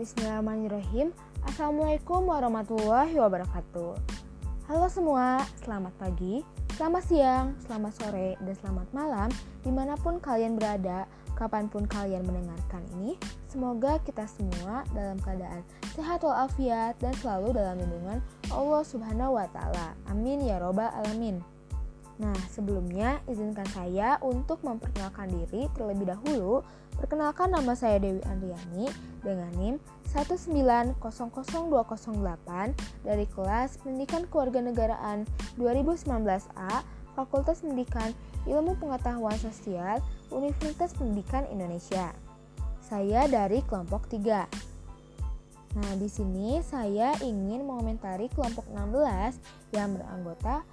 Bismillahirrahmanirrahim. Assalamualaikum warahmatullahi wabarakatuh. Halo semua, selamat pagi, selamat siang, selamat sore, dan selamat malam di mana pun kalian berada, kapan pun kalian mendengarkan ini. Semoga kita semua dalam keadaan sehat walafiat dan selalu dalam lindungan Allah Subhanahu wa Ta'ala. Amin ya Robbal 'Alamin. Nah, sebelumnya izinkan saya untuk memperkenalkan diri terlebih dahulu. Perkenalkan nama saya Dewi Andriani dengan NIM 1900208 dari kelas Pendidikan Kewarganegaraan 2019A Fakultas Pendidikan Ilmu Pengetahuan Sosial Universitas Pendidikan Indonesia. Saya dari kelompok 3. Nah, di sini saya ingin mengomentari kelompok 16 yang beranggota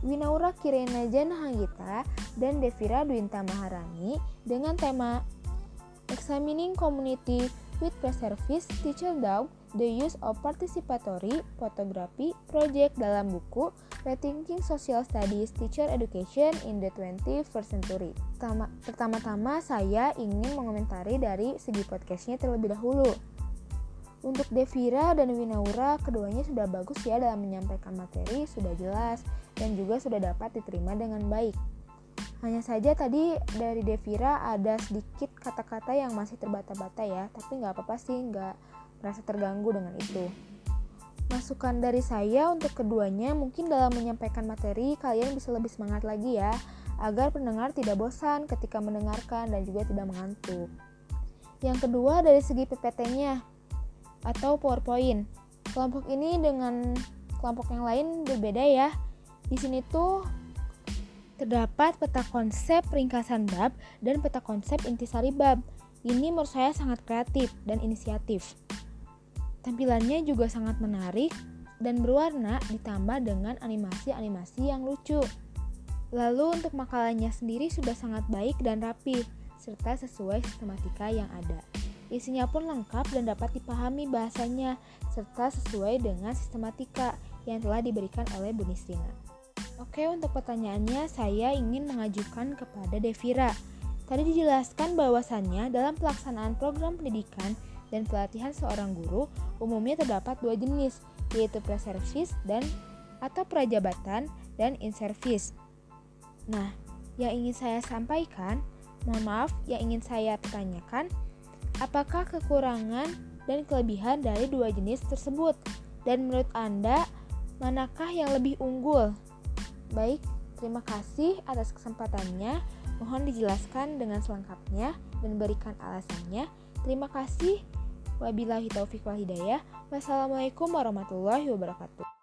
Winaura Kirena Jana Hanggita dan Devira Dwinta Maharani dengan tema Examining Community with Preservice Teacher Dog The Use of Participatory Photography Project dalam buku Rethinking Social Studies Teacher Education in the 21st Century. Pertama-tama saya ingin mengomentari dari segi podcastnya terlebih dahulu. Untuk Devira dan Winaura, keduanya sudah bagus ya dalam menyampaikan materi, sudah jelas, dan juga sudah dapat diterima dengan baik. Hanya saja tadi dari Devira ada sedikit kata-kata yang masih terbata-bata ya, tapi nggak apa-apa sih, nggak merasa terganggu dengan itu. Masukan dari saya untuk keduanya mungkin dalam menyampaikan materi kalian bisa lebih semangat lagi ya, agar pendengar tidak bosan ketika mendengarkan dan juga tidak mengantuk. Yang kedua dari segi PPT-nya, atau PowerPoint. Kelompok ini dengan kelompok yang lain berbeda ya. Di sini tuh terdapat peta konsep ringkasan bab dan peta konsep intisari bab. Ini menurut saya sangat kreatif dan inisiatif. Tampilannya juga sangat menarik dan berwarna ditambah dengan animasi-animasi yang lucu. Lalu untuk makalahnya sendiri sudah sangat baik dan rapi, serta sesuai sistematika yang ada. Isinya pun lengkap dan dapat dipahami bahasanya, serta sesuai dengan sistematika yang telah diberikan oleh Bu Nisrina. Oke, untuk pertanyaannya saya ingin mengajukan kepada Devira. Tadi dijelaskan bahwasannya dalam pelaksanaan program pendidikan dan pelatihan seorang guru umumnya terdapat dua jenis, yaitu preservis dan atau prajabatan dan in-service. Nah, yang ingin saya sampaikan, mohon maaf, yang ingin saya tanyakan, Apakah kekurangan dan kelebihan dari dua jenis tersebut? Dan menurut Anda, manakah yang lebih unggul? Baik, terima kasih atas kesempatannya. Mohon dijelaskan dengan selengkapnya dan berikan alasannya. Terima kasih. Wabillahi taufiq wal hidayah. Wassalamualaikum warahmatullahi wabarakatuh.